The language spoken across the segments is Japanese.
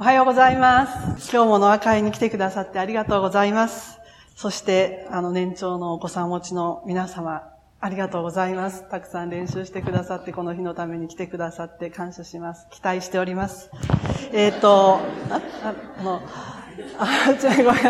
おはようございます。今日もノア会に来てくださってありがとうございます。そして、あの、年長のお子さん持ちの皆様、ありがとうございます。たくさん練習してくださって、この日のために来てくださって感謝します。期待しております。えっ、と、あ、ああの、あ、ちょ、ごめん。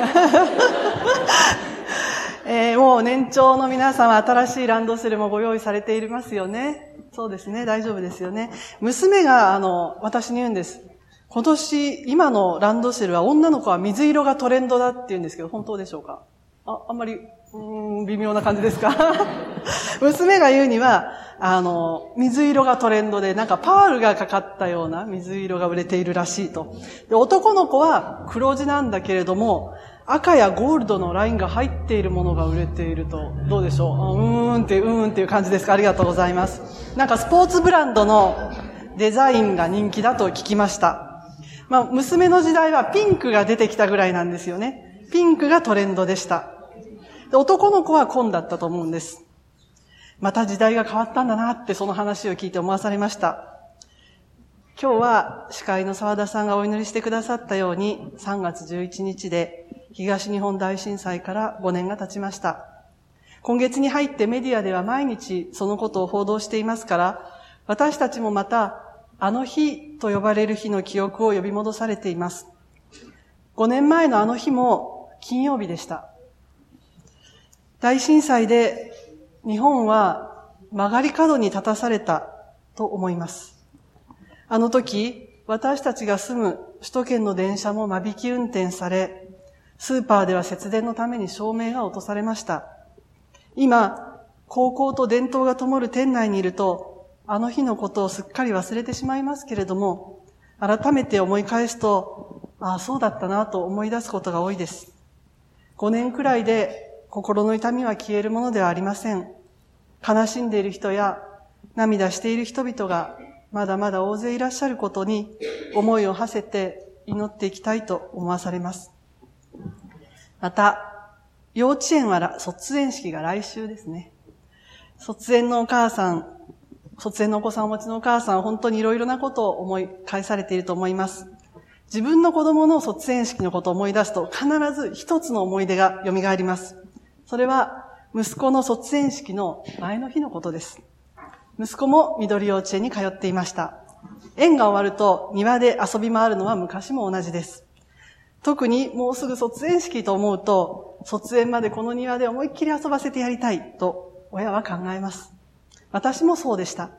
えーもう年長の皆様、新しいランドセルもご用意されていますよね。そうですね、大丈夫ですよね。娘が、あの、私に言うんです。今年、今のランドセルは女の子は水色がトレンドだって言うんですけど、本当でしょうか？あ、あんまり、うん、微妙な感じですか？娘が言うには、あの、水色がトレンドで、なんかパールがかかったような水色が売れているらしいと。で、男の子は黒地なんだけれども、赤やゴールドのラインが入っているものが売れていると、どうでしょう？うーんって、うーんっていう感じですか？ありがとうございます。なんかスポーツブランドのデザインが人気だと聞きました。まあ、娘の時代はピンクが出てきたぐらいなんですよね。ピンクがトレンドでした。で男の子は紺だったと思うんです。また時代が変わったんだなってその話を聞いて思わされました。今日は司会の沢田さんがお祈りしてくださったように3月11日で東日本大震災から5年が経ちました。今月に入ってメディアでは毎日そのことを報道していますから、私たちもまたあの日と呼ばれる日の記憶を呼び戻されています。5年前のあの日も金曜日でした。大震災で日本は曲がり角に立たされたと思います。あの時、私たちが住む首都圏の電車も間引き運転され、スーパーでは節電のために照明が落とされました。今、高校と伝統が灯る店内にいると、あの日のことをすっかり忘れてしまいますけれども、改めて思い返すと、ああ、そうだったなと思い出すことが多いです。5年くらいで心の痛みは消えるものではありません。悲しんでいる人や涙している人々がまだまだ大勢いらっしゃることに思いを馳せて祈っていきたいと思わされます。また、幼稚園は卒園式が来週ですね。卒園のお母さん、卒園のお子さんをお持ちのお母さん本当にいろいろなことを思い返されていると思います。自分の子供の卒園式のことを思い出すと必ず一つの思い出が蘇ります。それは息子の卒園式の前の日のことです。息子も緑幼稚園に通っていました。園が終わると庭で遊び回るのは昔も同じです。特にもうすぐ卒園式と思うと、卒園までこの庭で思いっきり遊ばせてやりたいと親は考えます。私もそうでした。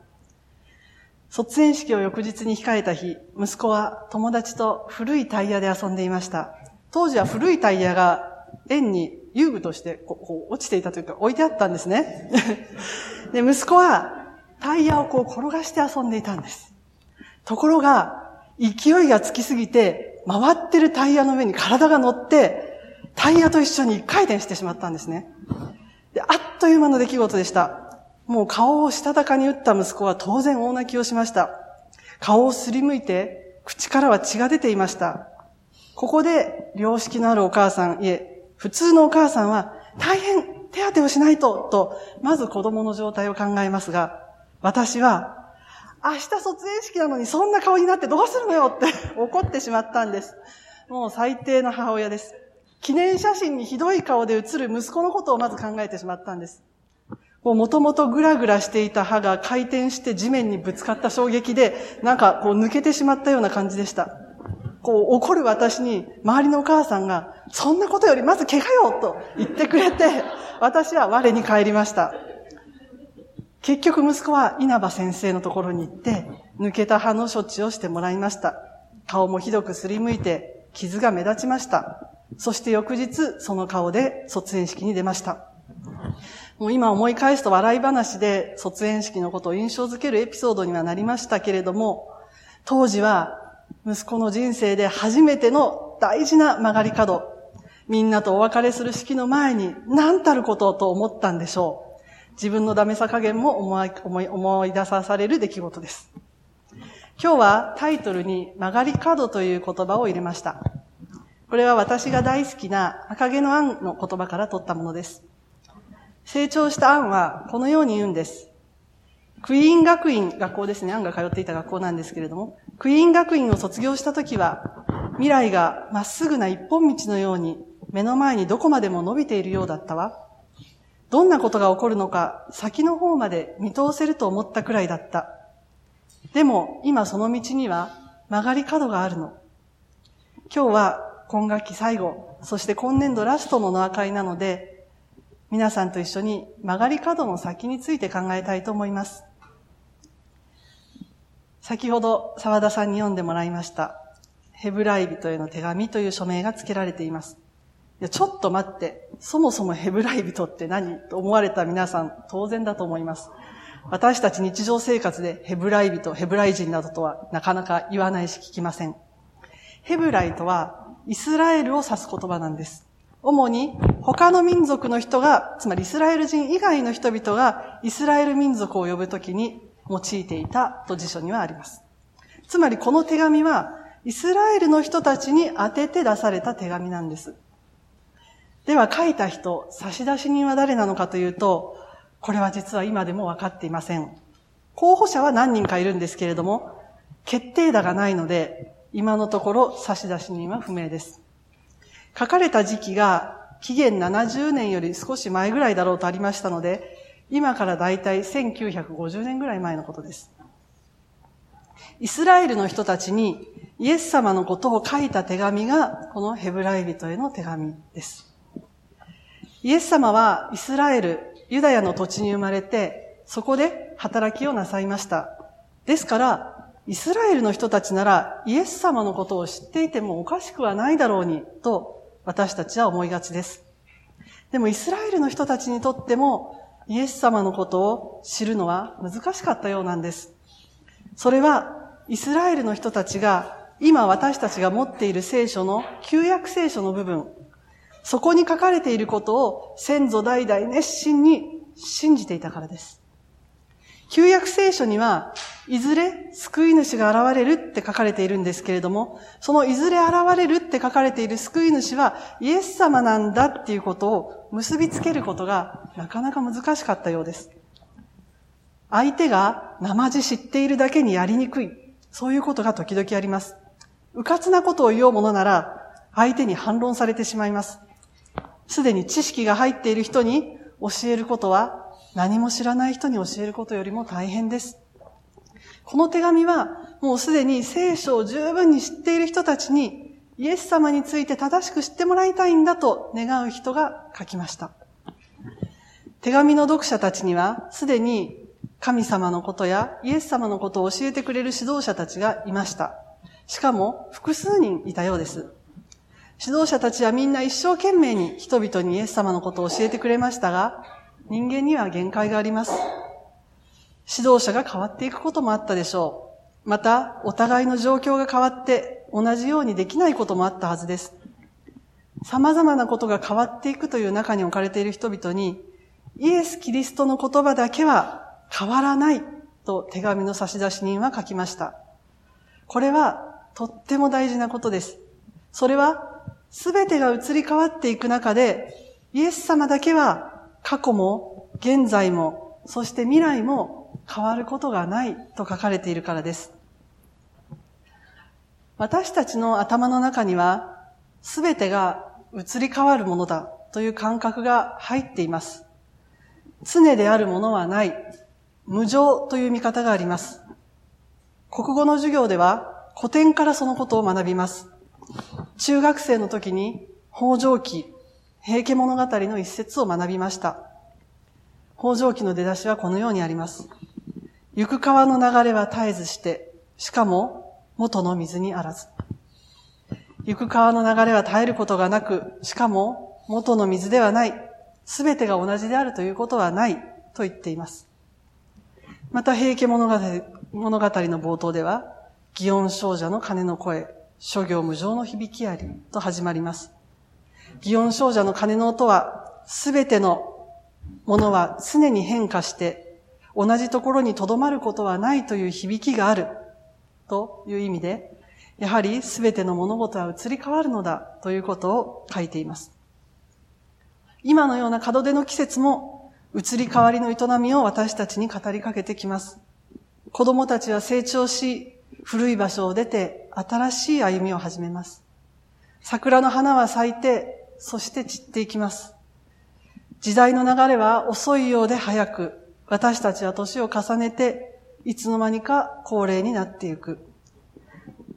卒園式を翌日に控えた日、息子は友達と古いタイヤで遊んでいました。当時は古いタイヤが園に遊具としてこう落ちていたというか置いてあったんですね。で、息子はタイヤをこう転がして遊んでいたんです。ところが、勢いがつきすぎて、回ってるタイヤの上に体が乗って、タイヤと一緒に一回転してしまったんですね。で、あっという間の出来事でした。もう顔をしたたかに打った息子は当然大泣きをしました。顔をすりむいて、口からは血が出ていました。ここで、良識のあるお母さん、いえ、普通のお母さんは、大変手当てをしないと、と、まず子供の状態を考えますが、私は、明日卒園式なのにそんな顔になってどうするのよって 怒ってしまったんです。もう最低な母親です。記念写真にひどい顔で写る息子のことをまず考えてしまったんです。もともとぐらぐらしていた歯が回転して地面にぶつかった衝撃で、なんかこう抜けてしまったような感じでした。こう怒る私に周りのお母さんが、そんなことよりまず怪我よと言ってくれて、私は我に帰りました。結局息子は稲葉先生のところに行って、抜けた歯の処置をしてもらいました。顔もひどくすりむいて、傷が目立ちました。そして翌日、その顔で卒園式に出ました。もう今思い返すと笑い話で卒園式のことを印象づけるエピソードにはなりましたけれども、当時は息子の人生で初めての大事な曲がり角、みんなとお別れする式の前に何たることと思ったんでしょう。自分のダメさ加減も思い思い思い出さされる出来事です。今日はタイトルに曲がり角という言葉を入れました。これは私が大好きな赤毛のアンの言葉から取ったものです。成長したアンはこのように言うんです。クイーン学院、学校ですね。アンが通っていた学校なんですけれども、クイーン学院を卒業したときは、未来がまっすぐな一本道のように目の前にどこまでも伸びているようだったわ。どんなことが起こるのか先の方まで見通せると思ったくらいだった。でも今その道には曲がり角があるの。今日は今学期最後、そして今年度ラストのノア会なので、皆さんと一緒に曲がり角の先について考えたいと思います。先ほど沢田さんに読んでもらいました。ヘブライ人への手紙という署名が付けられています。いや、ちょっと待って、そもそもヘブライ人って何と思われた皆さん、当然だと思います。私たち日常生活でヘブライ人、ヘブライ人などとはなかなか言わないし聞きません。ヘブライとは、イスラエルを指す言葉なんです。主に他の民族の人が、つまりイスラエル人以外の人々がイスラエル民族を呼ぶときに用いていたと辞書にはあります。つまりこの手紙はイスラエルの人たちに宛てて出された手紙なんです。では書いた人、差出人は誰なのかというと、これは実は今でも分かっていません。候補者は何人かいるんですけれども、決定打がないので、今のところ差出人は不明です。書かれた時期が紀元70年より少し前ぐらいだろうとありましたので、今からだいたい1950年ぐらい前のことです。イスラエルの人たちにイエス様のことを書いた手紙がこのヘブライ人への手紙です。イエス様はイスラエル、ユダヤの土地に生まれて、そこで働きをなさいました。ですから、イスラエルの人たちならイエス様のことを知っていてもおかしくはないだろうに、と私たちは思いがちです。でもイスラエルの人たちにとってもイエス様のことを知るのは難しかったようなんです。それはイスラエルの人たちが今私たちが持っている聖書の旧約聖書の部分、そこに書かれていることを先祖代々熱心に信じていたからです。旧約聖書には、いずれ救い主が現れるって書かれているんですけれども、そのいずれ現れるって書かれている救い主はイエス様なんだっていうことを結びつけることがなかなか難しかったようです。相手が生地知っているだけにやりにくい。そういうことが時々あります。迂闊なことを言おうものなら、相手に反論されてしまいます。すでに知識が入っている人に教えることは何も知らない人に教えることよりも大変です。この手紙はもうすでに聖書を十分に知っている人たちにイエス様について正しく知ってもらいたいんだと願う人が書きました。手紙の読者たちにはすでに神様のことやイエス様のことを教えてくれる指導者たちがいました。しかも複数人いたようです。指導者たちはみんな一生懸命に人々にイエス様のことを教えてくれましたが、人間には限界があります。指導者が変わっていくこともあったでしょう。また、お互いの状況が変わって同じようにできないこともあったはずです。様々なことが変わっていくという中に置かれている人々に、イエス・キリストの言葉だけは変わらないと手紙の差出人は書きました。これはとっても大事なことです。それはすべてが移り変わっていく中で、イエス様だけは過去も現在も、そして未来も変わることがないと書かれているからです。私たちの頭の中には、すべてが移り変わるものだという感覚が入っています。常であるものはない、無常という見方があります。国語の授業では古典からそのことを学びます。中学生の時に北条記、平家物語の一節を学びました。北条記の出だしはこのようにあります。行く川の流れは絶えずして、しかも元の水にあらず。行く川の流れは絶えることがなく、しかも元の水ではない。すべてが同じであるということはないと言っています。また平家物語物語の冒頭では、祇園少女の鐘の声、諸行無常の響きありと始まります。祇園少女の鐘の音は、すべてのものは常に変化して、同じところに留まることはないという響きがあるという意味で、やはりすべての物事は移り変わるのだということを書いています。今のような門出の季節も移り変わりの営みを私たちに語りかけてきます。子供たちは成長し、古い場所を出て新しい歩みを始めます。桜の花は咲いて、そして散っていきます。時代の流れは遅いようで早く、私たちは年を重ねて、いつの間にか高齢になっていく。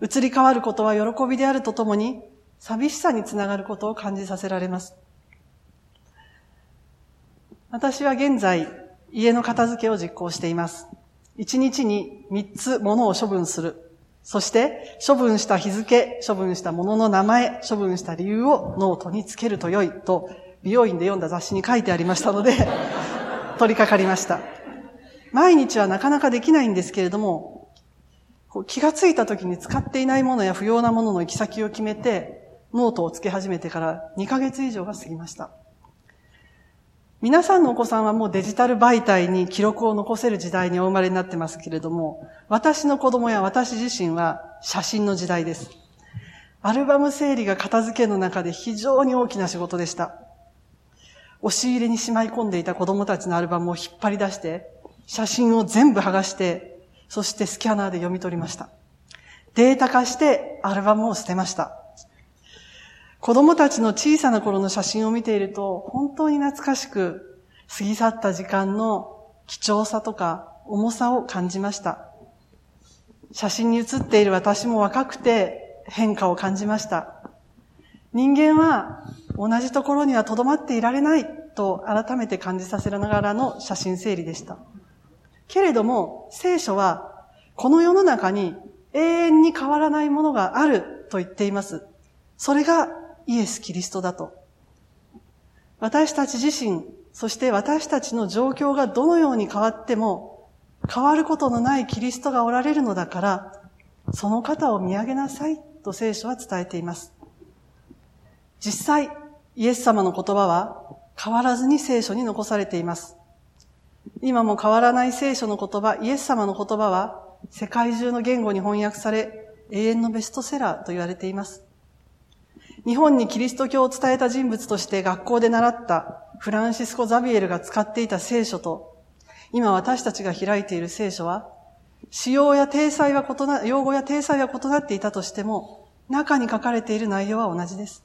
移り変わることは喜びであるとともに、寂しさにつながることを感じさせられます。私は現在、家の片付けを実行しています。一日に三つ物を処分する。そして、処分した日付、処分した物の名前、処分した理由をノートにつけると良いと、美容院で読んだ雑誌に書いてありましたので 取り掛かりました。毎日はなかなかできないんですけれども、気がついた時に使っていないものや不要なものの行き先を決めて、ノートをつけ始めてから2ヶ月以上が過ぎました。皆さんのお子さんはもうデジタル媒体に記録を残せる時代にお生まれになってますけれども、私の子供や私自身は写真の時代です。アルバム整理が片付けの中で非常に大きな仕事でした。押し入れにしまい込んでいた子供たちのアルバムを引っ張り出して、写真を全部剥がして、そしてスキャナーで読み取りました。データ化してアルバムを捨てました。子供たちの小さな頃の写真を見ていると、本当に懐かしく、過ぎ去った時間の貴重さとか重さを感じました。写真に写っている私も若くて変化を感じました。人間は同じところには留まっていられないと改めて感じさせながらの写真整理でした。けれども、聖書はこの世の中に永遠に変わらないものがあると言っています。それがイエス・キリストだと。私たち自身、そして私たちの状況がどのように変わっても、変わることのないキリストがおられるのだから、その方を見上げなさいと聖書は伝えています。実際、イエス様の言葉は変わらずに聖書に残されています。今も変わらない聖書の言葉、イエス様の言葉は世界中の言語に翻訳され、永遠のベストセラーと言われています。日本にキリスト教を伝えた人物として学校で習ったフランシスコ・ザビエルが使っていた聖書と、今私たちが開いている聖書は、使用や体裁は異な、用語や体裁は異なっていたとしても、中に書かれている内容は同じです。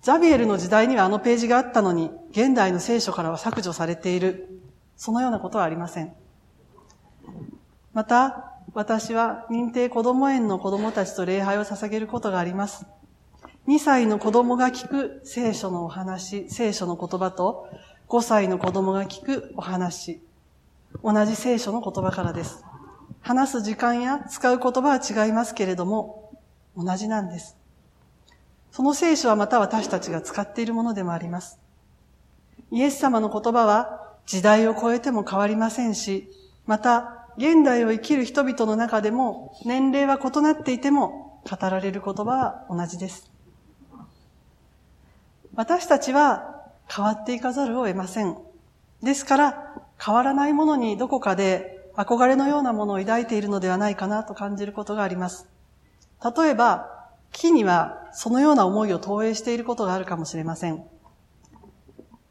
ザビエルの時代にはあのページがあったのに、現代の聖書からは削除されている。そのようなことはありません。また、私は認定子供園の子供たちと礼拝を捧げることがあります。2歳の子供が聞く聖書のお話、聖書の言葉と、5歳の子供が聞くお話、同じ聖書の言葉からです。話す時間や使う言葉は違いますけれども、同じなんです。その聖書はまた私たちが使っているものでもあります。イエス様の言葉は時代を超えても変わりませんし、また現代を生きる人々の中でも年齢は異なっていても語られる言葉は同じです。私たちは変わっていかざるを得ません。ですから、変わらないものにどこかで憧れのようなものを抱いているのではないかなと感じることがあります。例えば、木にはそのような思いを投影していることがあるかもしれません。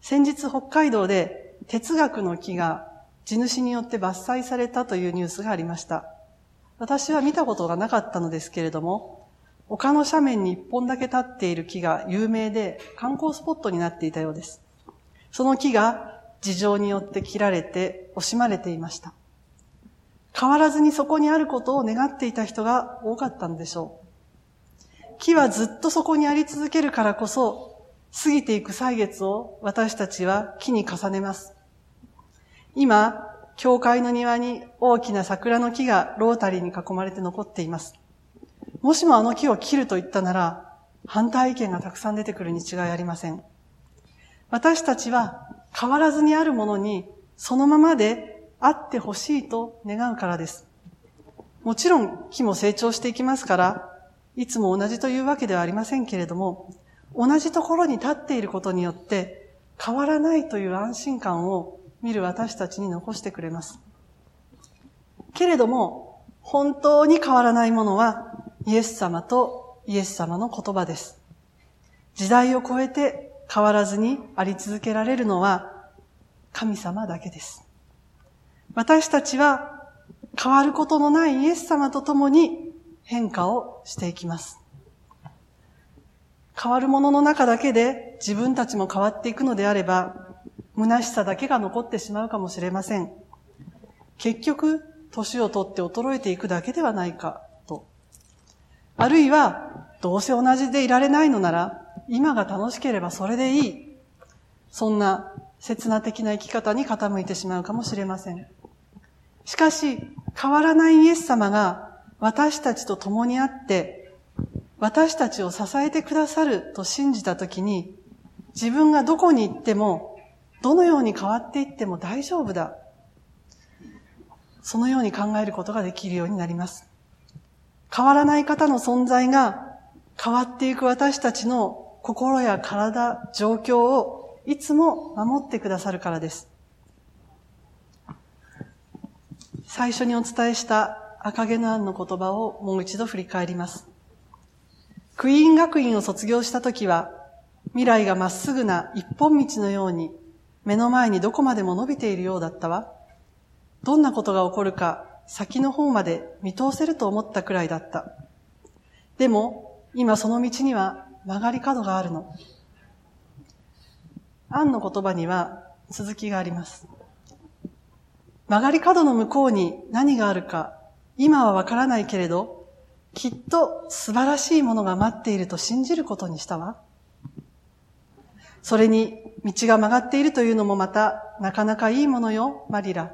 先日北海道で哲学の木が地主によって伐採されたというニュースがありました。私は見たことがなかったのですけれども、丘の斜面に一本だけ立っている木が有名で観光スポットになっていたようです。その木が事情によって切られて惜しまれていました。変わらずにそこにあることを願っていた人が多かったのでしょう。木はずっとそこにあり続けるからこそ、過ぎていく歳月を私たちは木に重ねます。今、教会の庭に大きな桜の木がロータリーに囲まれて残っています。もしもあの木を切ると言ったなら、反対意見がたくさん出てくるに違いありません。私たちは変わらずにあるものに、そのままであってほしいと願うからです。もちろん木も成長していきますから、いつも同じというわけではありませんけれども、同じところに立っていることによって変わらないという安心感を見る私たちに残してくれます。けれども、本当に変わらないものはイエス様とイエス様の言葉です。時代を超えて変わらずにあり続けられるのは神様だけです。私たちは変わることのないイエス様と共に変化をしていきます。変わるものの中だけで自分たちも変わっていくのであれば、虚しさだけが残ってしまうかもしれません。結局、年をとって衰えていくだけではないか、あるいは、どうせ同じでいられないのなら、今が楽しければそれでいい。そんな刹那的な生き方に傾いてしまうかもしれません。しかし、変わらないイエス様が私たちと共にあって、私たちを支えてくださると信じたときに、自分がどこに行っても、どのように変わっていっても大丈夫だ。そのように考えることができるようになります。変わらない方の存在が変わっていく私たちの心や体、状況をいつも守ってくださるからです。最初にお伝えした赤毛のアンの言葉をもう一度振り返ります。クイーン学院を卒業した時は、未来がまっすぐな一本道のように目の前にどこまでも伸びているようだったわ。どんなことが起こるか先の方まで見通せると思ったくらいだった。でも、今その道には曲がり角があるの。アンの言葉には続きがあります。曲がり角の向こうに何があるか、今はわからないけれど、きっと素晴らしいものが待っていると信じることにしたわ。それに、道が曲がっているというのもまた、なかなかいいものよ、マリラ。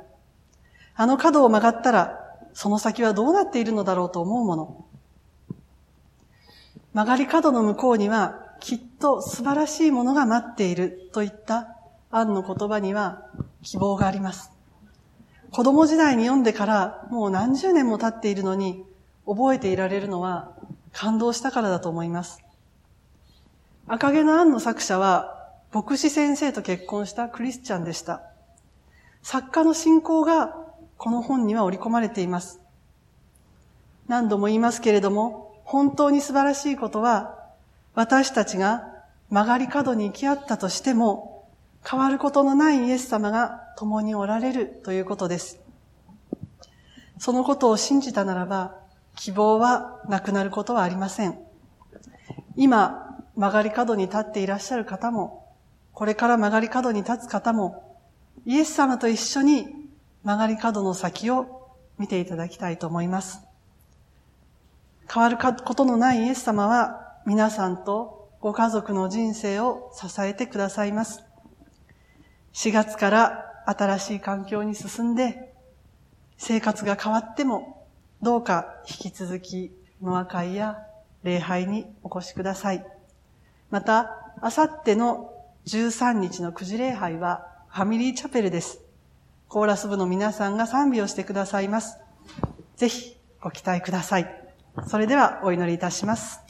あの角を曲がったら、その先はどうなっているのだろうと思うもの。曲がり角の向こうには、きっと素晴らしいものが待っているといったアンの言葉には希望があります。子供時代に読んでからもう何十年も経っているのに覚えていられるのは感動したからだと思います。赤毛のアンの作者は牧師先生と結婚したクリスチャンでした。作家の信仰がこの本には織り込まれています。何度も言いますけれども、本当に素晴らしいことは、私たちが曲がり角に行き合ったとしても、変わることのないイエス様が共におられるということです。そのことを信じたならば、希望はなくなることはありません。今、曲がり角に立っていらっしゃる方も、これから曲がり角に立つ方も、イエス様と一緒に曲がり角の先を見ていただきたいと思います。変わることのないイエス様は皆さんとご家族の人生を支えてくださいます。4月から新しい環境に進んで、生活が変わっても、どうか引き続き、ノア会や礼拝にお越しください。また、あさっての13日の9時礼拝は、ファミリーチャペルです。コーラス部の皆さんが賛美をしてくださいます。ぜひ、ご期待ください。それでは、お祈りいたします。